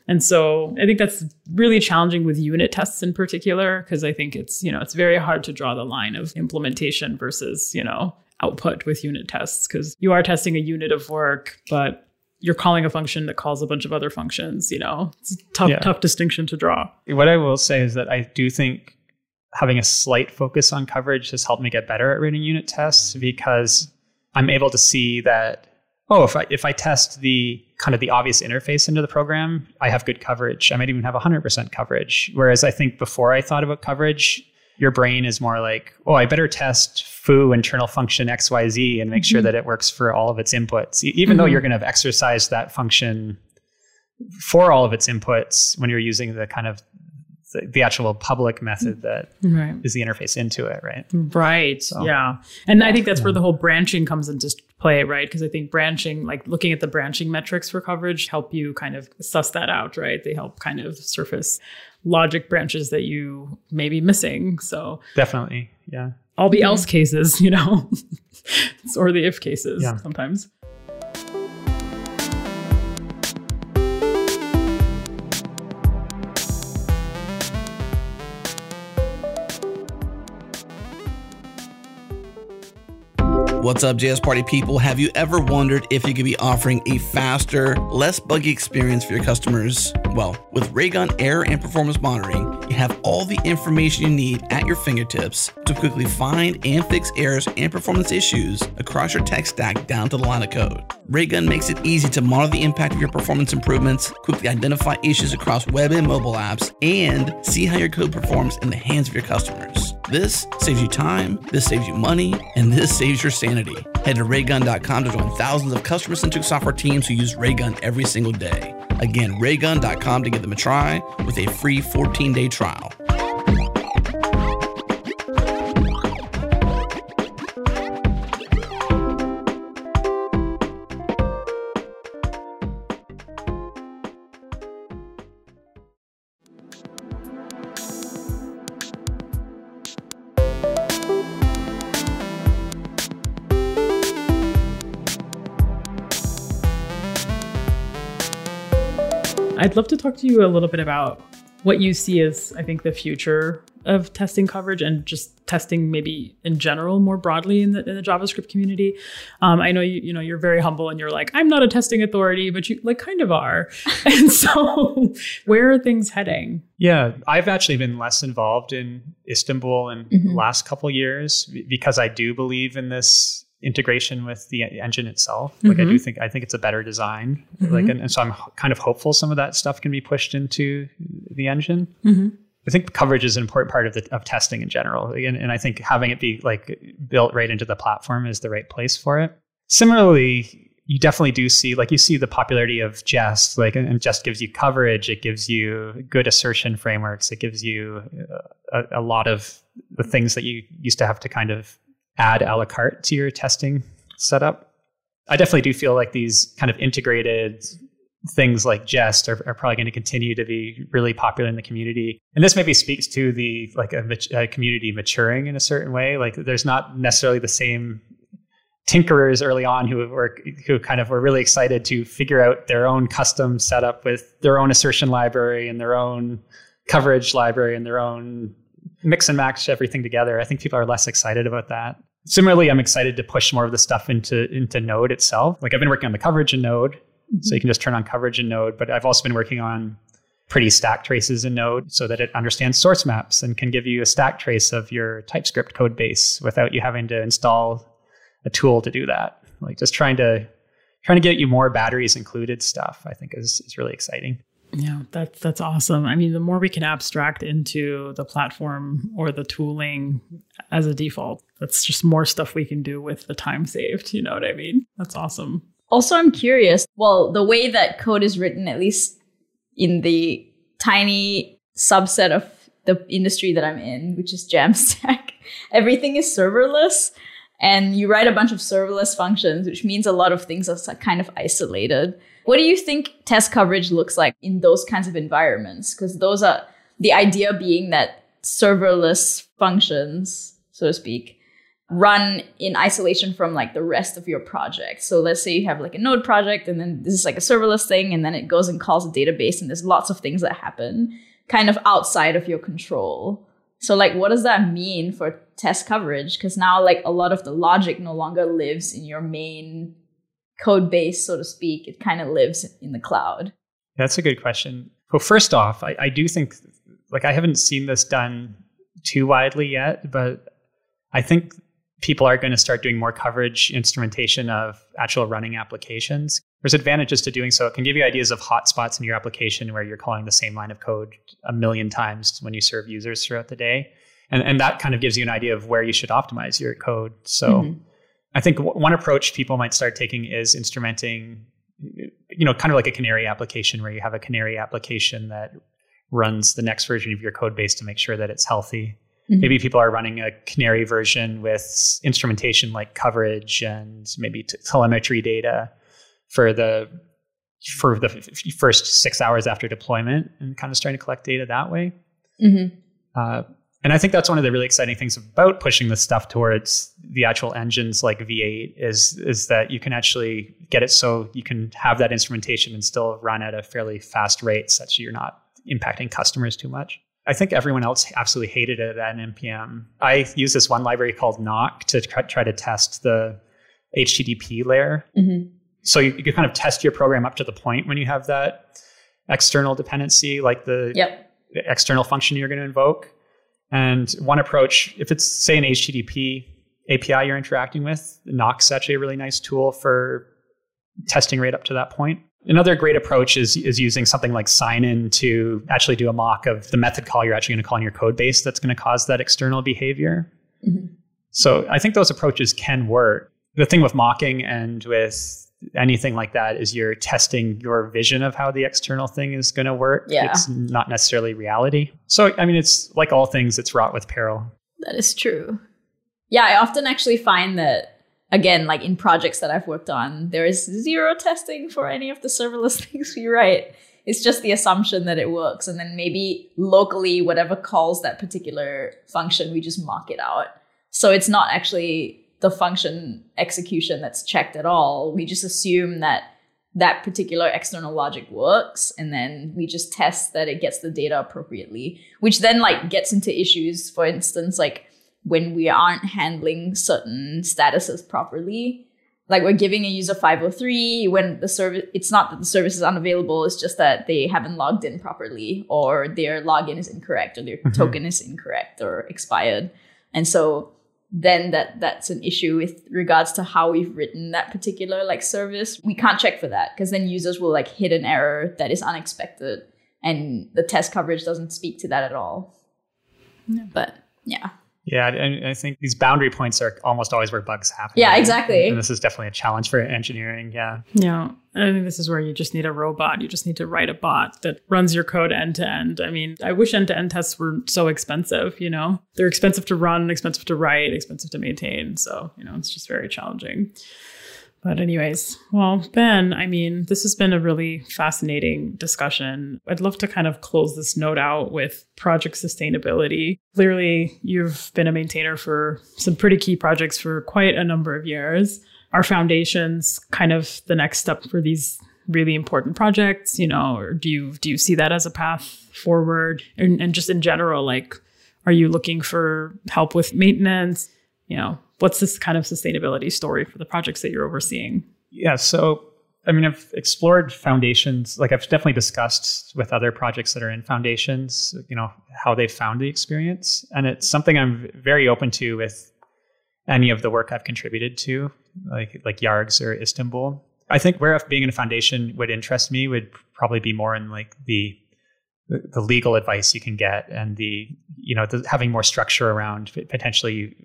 And so i think that's really challenging with unit tests in particular because i think it's you know it's very hard to draw the line of implementation versus you know output with unit tests because you are testing a unit of work but you're calling a function that calls a bunch of other functions. You know, it's a tough, yeah. tough distinction to draw. What I will say is that I do think having a slight focus on coverage has helped me get better at writing unit tests because I'm able to see that oh if I if I test the kind of the obvious interface into the program, I have good coverage. I might even have 100% coverage. Whereas I think before I thought about coverage, your brain is more like, oh, I better test foo internal function XYZ and make mm-hmm. sure that it works for all of its inputs. Even mm-hmm. though you're going to have exercised that function for all of its inputs when you're using the kind of the, the actual public method mm. that right. is the interface into it, right? Right. So, yeah. And I think that's yeah. where the whole branching comes into play, right? Because I think branching, like looking at the branching metrics for coverage, help you kind of suss that out, right? They help kind of surface logic branches that you may be missing. So definitely, yeah. All the mm-hmm. else cases, you know, or the if cases yeah. sometimes. What's up, JS Party people? Have you ever wondered if you could be offering a faster, less buggy experience for your customers? Well, with Raygun Error and Performance Monitoring, you have all the information you need at your fingertips to quickly find and fix errors and performance issues across your tech stack down to the line of code. Raygun makes it easy to monitor the impact of your performance improvements, quickly identify issues across web and mobile apps, and see how your code performs in the hands of your customers. This saves you time, this saves you money, and this saves your sanity. Head to raygun.com to join thousands of customer centric software teams who use Raygun every single day. Again, raygun.com to give them a try with a free 14 day trial. I'd love to talk to you a little bit about what you see as, I think, the future of testing coverage and just testing maybe in general more broadly in the, in the JavaScript community. Um, I know you you know you're very humble and you're like I'm not a testing authority, but you like kind of are. and so where are things heading? Yeah, I've actually been less involved in Istanbul in mm-hmm. the last couple years because I do believe in this integration with the engine itself. Like mm-hmm. I do think I think it's a better design. Mm-hmm. Like and, and, so I'm kind of hopeful some of that stuff can be pushed into the engine. Mm-hmm. I think coverage is an important part of the of testing in general, and, and I think having it be like built right into the platform is the right place for it. Similarly, you definitely do see like you see the popularity of Jest, like and Jest gives you coverage, it gives you good assertion frameworks, it gives you uh, a, a lot of the things that you used to have to kind of add a la carte to your testing setup. I definitely do feel like these kind of integrated things like Jest are, are probably going to continue to be really popular in the community. And this maybe speaks to the like a, a community maturing in a certain way. Like there's not necessarily the same tinkerers early on who were who kind of were really excited to figure out their own custom setup with their own assertion library and their own coverage library and their own mix and match everything together. I think people are less excited about that. Similarly, I'm excited to push more of the stuff into into Node itself. Like I've been working on the coverage in Node, mm-hmm. so you can just turn on coverage in Node. But I've also been working on pretty stack traces in Node so that it understands source maps and can give you a stack trace of your TypeScript code base without you having to install a tool to do that. Like just trying to trying to get you more batteries included stuff, I think is is really exciting. Yeah, that's that's awesome. I mean, the more we can abstract into the platform or the tooling as a default, that's just more stuff we can do with the time saved. You know what I mean? That's awesome. Also, I'm curious. Well, the way that code is written, at least in the tiny subset of the industry that I'm in, which is Jamstack, everything is serverless. And you write a bunch of serverless functions, which means a lot of things are kind of isolated. What do you think test coverage looks like in those kinds of environments? Because those are the idea being that serverless functions, so to speak, run in isolation from like the rest of your project. So let's say you have like a node project and then this is like a serverless thing and then it goes and calls a database and there's lots of things that happen kind of outside of your control. So like what does that mean for test coverage? Cuz now like a lot of the logic no longer lives in your main code base, so to speak, it kind of lives in the cloud? That's a good question. Well, first off, I, I do think, like, I haven't seen this done too widely yet, but I think people are going to start doing more coverage instrumentation of actual running applications. There's advantages to doing so. It can give you ideas of hotspots in your application where you're calling the same line of code a million times when you serve users throughout the day. And, and that kind of gives you an idea of where you should optimize your code. So mm-hmm. I think w- one approach people might start taking is instrumenting, you know, kind of like a canary application where you have a canary application that runs the next version of your code base to make sure that it's healthy. Mm-hmm. Maybe people are running a canary version with instrumentation like coverage and maybe t- telemetry data for the for the f- first six hours after deployment and kind of starting to collect data that way. Mm-hmm. Uh, and I think that's one of the really exciting things about pushing this stuff towards the actual engines like V8 is is that you can actually get it so you can have that instrumentation and still run at a fairly fast rate such that you're not impacting customers too much. I think everyone else absolutely hated it at npm. I use this one library called Nock to try, to test the HTTP layer. Mhm. So you, you can kind of test your program up to the point when you have that external dependency, like the Yep. external function you're going to invoke. And one approach, if it's say an HTTP API you're interacting with, Nox is actually a really nice tool for testing right up to that point. Another great approach is, is using something like Sinon to actually do a mock of the method call you're actually going to call in your code base that's going to cause that external behavior. Mhm. So I think those approaches can work. The thing with mocking and with anything like that is you're testing your vision of how the external thing is going to work. Yeah. It's not necessarily reality. So, I mean, it's like all things, it's wrought with peril. That is true. Yeah, I often actually find that again, like in projects that I've worked on, there is zero testing for any of the serverless things we write. It's just the assumption that it works, and then maybe locally, whatever calls that particular function, we just mock it out. So it's not actually the function execution that's checked at all. We just assume that that particular external logic works and then we just test that it gets the data appropriately which then like gets into issues for instance like when we aren't handling certain statuses properly. Like we're giving a user 503 when the service it's not that the service is unavailable it's just that they haven't logged in properly or their login is incorrect or their Mhm. token is incorrect or expired. And so then that that's an issue with regards to how we've written that particular like service. We can't check for that because then users will like hit an error that is unexpected and the test coverage doesn't speak to that at all. But yeah Yeah, and I think these boundary points are almost always where bugs happen. Yeah, exactly. And this is definitely a challenge for engineering. Yeah. Yeah. I think this is where you just need a robot. You just need to write a bot that runs your code end to end. I mean, I wish end to end tests were so expensive, you know? They're expensive to run, expensive to write, expensive to maintain. So, you know, it's just very challenging. But, anyways, well, Ben, I mean, this has been a really fascinating discussion. I'd love to kind of close this note out with project sustainability. Clearly, you've been a maintainer for some pretty key projects for quite a number of years. Our foundations kind of the next step for these really important projects, you know, or do you do you see that as a path forward? And, and just in general, like, are you looking for help with maintenance? You know, what's this kind of sustainability story for the projects that you're overseeing? Yeah. So, I mean, I've explored foundations. Like, I've definitely discussed with other projects that are in foundations, you know, how they found the experience. And it's something I'm very open to with any of the work I've contributed to, like, like Yargs or Istanbul. I think where being in a foundation would interest me would probably be more in like the the legal advice you can get and the you know the, having more structure around potentially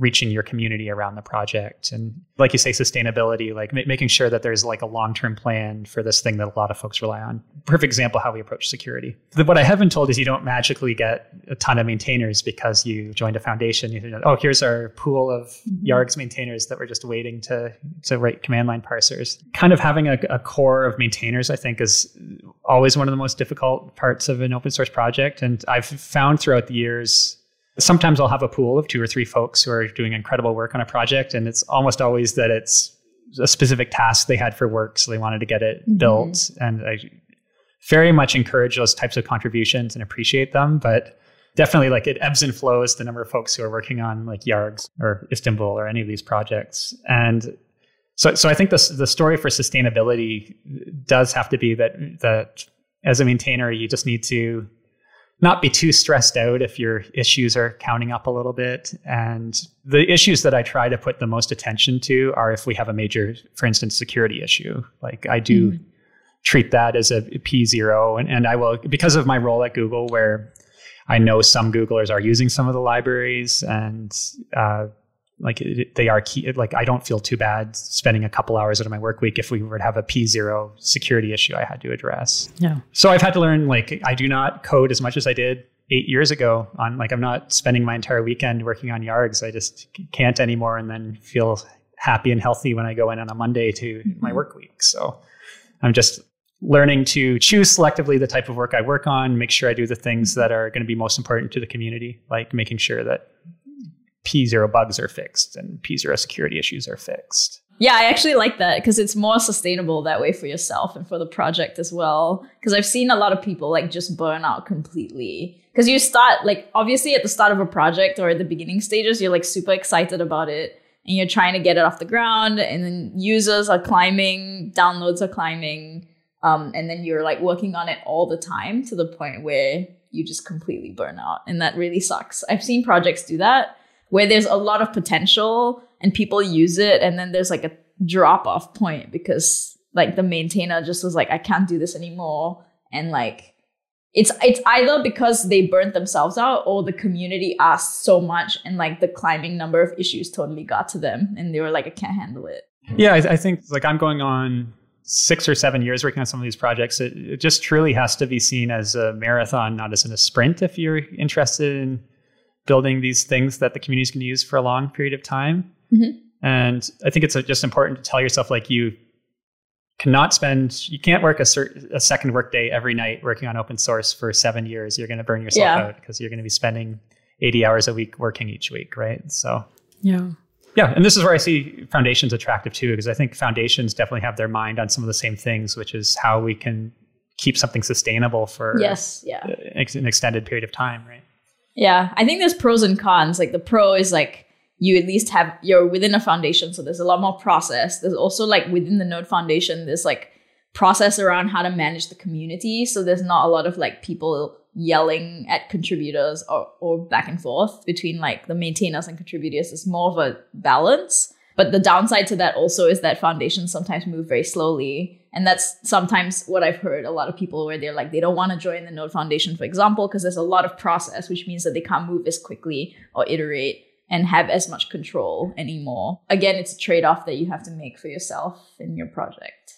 reaching your community around the project. And like you say sustainability like ma- making sure that there's like a long-term plan for this thing that a lot of folks rely on. Perfect example how we approach security. What i have been told is you don't magically get a ton of maintainers because you joined a foundation. You know, oh here's our pool of mm-hmm. yargs maintainers that we're just waiting to to write command line parsers. Kind of having a, a core of maintainers i think is always one of the most difficult parts of an open source project. And i've found throughout the years sometimes I'll have a pool of two or three folks who are doing incredible work on a project, and it's almost always that it's a specific task they had for work, so they wanted to get it Mhm. built. And I very much encourage those types of contributions and appreciate them, but definitely like it ebbs and flows the number of folks who are working on like Yargs or Istanbul or any of these projects. And so, so I think the the story for sustainability does have to be that that as a maintainer, you just need to not be too stressed out if your issues are counting up a little bit. And the issues that I try to put the most attention to are if we have a major, for instance, security issue. Like I do treat that as a P0. And, and I will, because of my role at Google, where I know some Googlers are using some of the libraries and, uh, like it, they are key. Like I don't feel too bad spending a couple hours out of my work week if we were to have a P0 security issue I had to address. Yeah. So I've had to learn like I do not code as much as I did eight years ago. On like I'm not spending my entire weekend working on Yargs. I just can't anymore, and then feel happy and healthy when I go in on a Monday to mm-hmm. my work week. So I'm just learning to choose selectively the type of work I work on. Make sure I do the things mm-hmm. that are going to be most important to the community, like making sure that P0 bugs are fixed and P0 security issues are fixed. Yeah, I actually like that because it's more sustainable that way for yourself and for the project as well. Because I've seen a lot of people like just burn out completely. Because you start, like, obviously at the start of a project or at the beginning stages, you're like super excited about it and you're trying to get it off the ground and then users are climbing downloads are climbing um, and then you're like working on it all the time to the point where you just completely burn out and that really sucks i've seen projects do that where there's a lot of potential and people use it and then there's like a drop off point because like the maintainer just was like i can't do this anymore. And like it's it's either because they burnt themselves out or the community asked so much and like the climbing number of issues totally got to them and they were like i can't handle it. Yeah i, I think like i'm going on six or seven years working on some of these projects. It, it just truly has to be seen as a marathon not as in a sprint if you're interested in building these things that the community is going to use for a long period of time Mhm. and i think it's uh, just important to tell yourself like you cannot spend you can't work a, cer- a second workday every night working on open source for seven years you're going to burn yourself Yeah. out because you're going to be spending 80 hours a week working each week right so Yeah. yeah and this is where i see foundations attractive too because i think foundations definitely have their mind on some of the same things which is how we can keep something sustainable for yes yeah an extended period of time right Yeah, I think there's pros and cons. Like the pro is like you at least have you're within a foundation, so there's a lot more process. There's also like within the Node Foundation, there's like process around how to manage the community. So there's not a lot of like people yelling at contributors or, or back and forth between like the maintainers and contributors. It's more of a balance. But the downside to that also is that foundations sometimes move very slowly. And that's sometimes what I've heard a lot of people where they're like, they don't want to join the Node Foundation, for example, because there's a lot of process, which means that they can't move as quickly or iterate and have as much control anymore. Again, it's a trade off that you have to make for yourself in your project.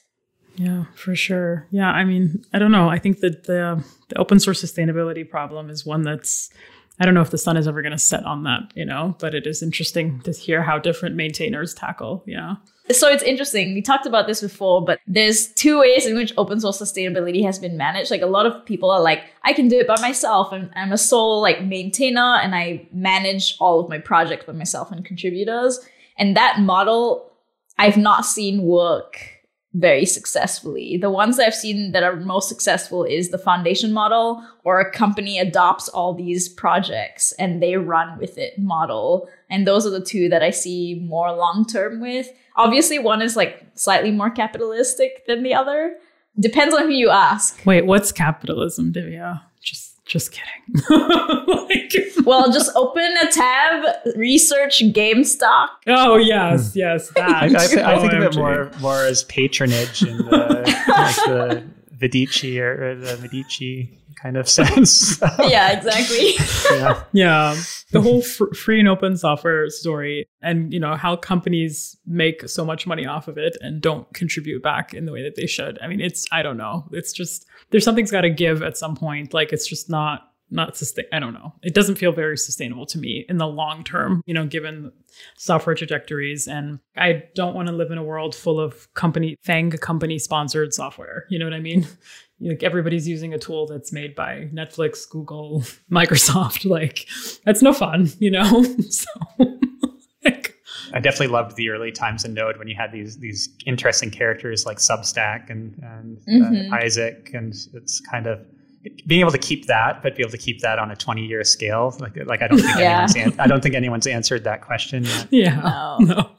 Yeah, for sure. Yeah, I mean, I don't know. I think that the the open source sustainability problem is one that's I don't know if the sun is ever going to set on that, you know, but it is interesting to hear how different maintainers tackle. Yeah. So it's interesting. We talked about this before, but there's two ways in which open source sustainability has been managed. Like a lot of people are like, I can do it by myself. and I'm a sole like maintainer and I manage all of my projects by myself and contributors. And that model I've not seen work very successfully. The ones I've seen that are most successful is the foundation model or a company adopts all these projects and they run with it model. And those are the two that I see more long term with. Obviously, one is like slightly more capitalistic than the other. Depends on who you ask. Wait, what's capitalism, Divya? Just just kidding. like, Well, just open a tab, research GameStop. oh yes, yes, that. I, I, th- I think of it more more as patronage and the like the Vidici or, or the Medici kind of sense. Yeah, exactly. yeah. Yeah, the whole fr- free and open software story, and you know how companies make so much money off of it and don't contribute back in the way that they should. I mean, it's I don't know. It's just there's something's got to give at some point. Like it's just not not sustain. I don't know. It doesn't feel very sustainable to me in the long term. You know, given software trajectories, and I don't want to live in a world full of company FAANG company sponsored software. You know what I mean? Like everybody's using a tool that's made by Netflix, Google, Microsoft. Like that's no fun, you know. so like I definitely loved the early times in Node when you had these these interesting characters like Substack and and Mhm. uh, Isaac, and it's kind of being able to keep that, but be able to keep that on a twenty year scale. Like like I don't think Yeah. anyone's an- I don't think anyone's answered that question yet. yeah. No. No.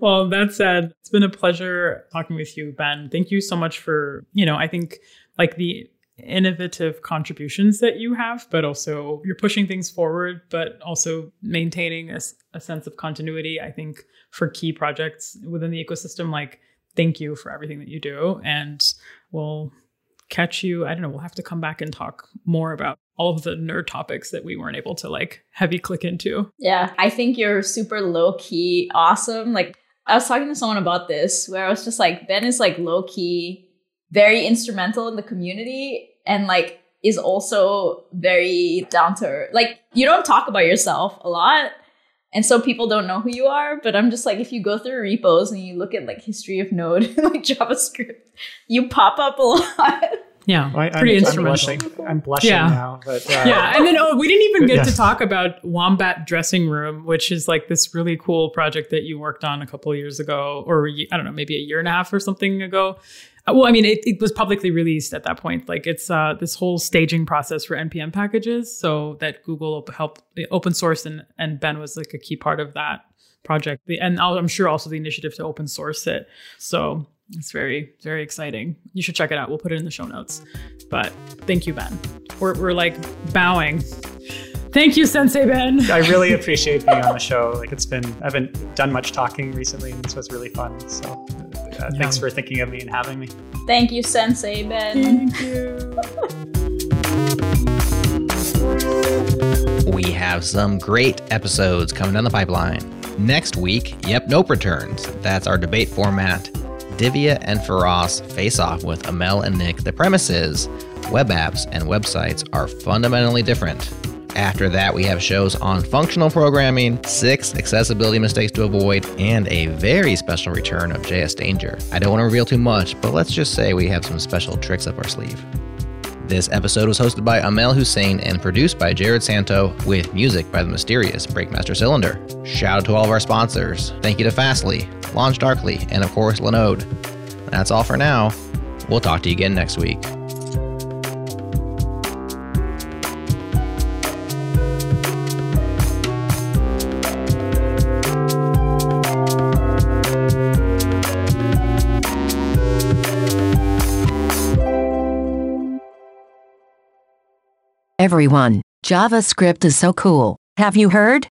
Well, that said, it's been a pleasure talking with you, Ben. Thank you so much for, you know, I think like the innovative contributions that you have, but also you're pushing things forward, but also maintaining a sense of continuity. I think for key projects within the ecosystem, like thank you for everything that you do. And we'll catch you. I don't know, we'll have to come back and talk more about all of the nerd topics that we weren't able to like heavy click into. Yeah, I think you're super low key awesome. Like I was talking to someone about this where I was just like Ben is like low key very instrumental in the community and like is also very down to earth. Like you don't talk about yourself a lot and so people don't know who you are, but I'm just like if you go through repos and you look at like history of node like JavaScript, you pop up a lot. Yeah, I, pretty I'm, instrumental. I'm blushing, I'm blushing Yeah. now. But uh, yeah, and then oh, we didn't even get Yeah. to talk about Wombat Dressing Room, which is like this really cool project that you worked on a couple of years ago, or I don't know, maybe a year and a half or something ago. Uh, Well, I mean, it, it was publicly released at that point. Like it's uh, this whole staging process for npm packages, so that Google op- helped open source, and and Ben was like a key part of that project. The, and I'll- I'm sure also the initiative to open source it. So it's very very exciting. You should check it out. We'll put it in the show notes. But thank you, Ben. We're we're like bowing. Thank you, Sensei Ben. I really appreciate being on the show. Like it's been, I haven't done much talking recently, and this was really fun. So uh, thanks for thinking of me and having me. Thank you, Sensei Ben. Thank you. We have some great episodes coming down the pipeline. Next week, Yep Nope returns. That's our debate format. Divya and Faraz face off with Amal and Nick. The premise is web apps and websites are fundamentally different. After that, we have shows on functional programming, six accessibility mistakes to avoid, and a very special return of JS Danger. I don't want to reveal too much, but let's just say we have some special tricks up our sleeve. This episode was hosted by Amal Hussein and produced by Jerod Santo with music by the mysterious Breakmaster Cylinder. Shout out to all of our sponsors. Thank you to Fastly, Launch Darkly, and of course Linode. That's all for now. We'll talk to you again next week. Everyone, JavaScript is so cool. Have you heard?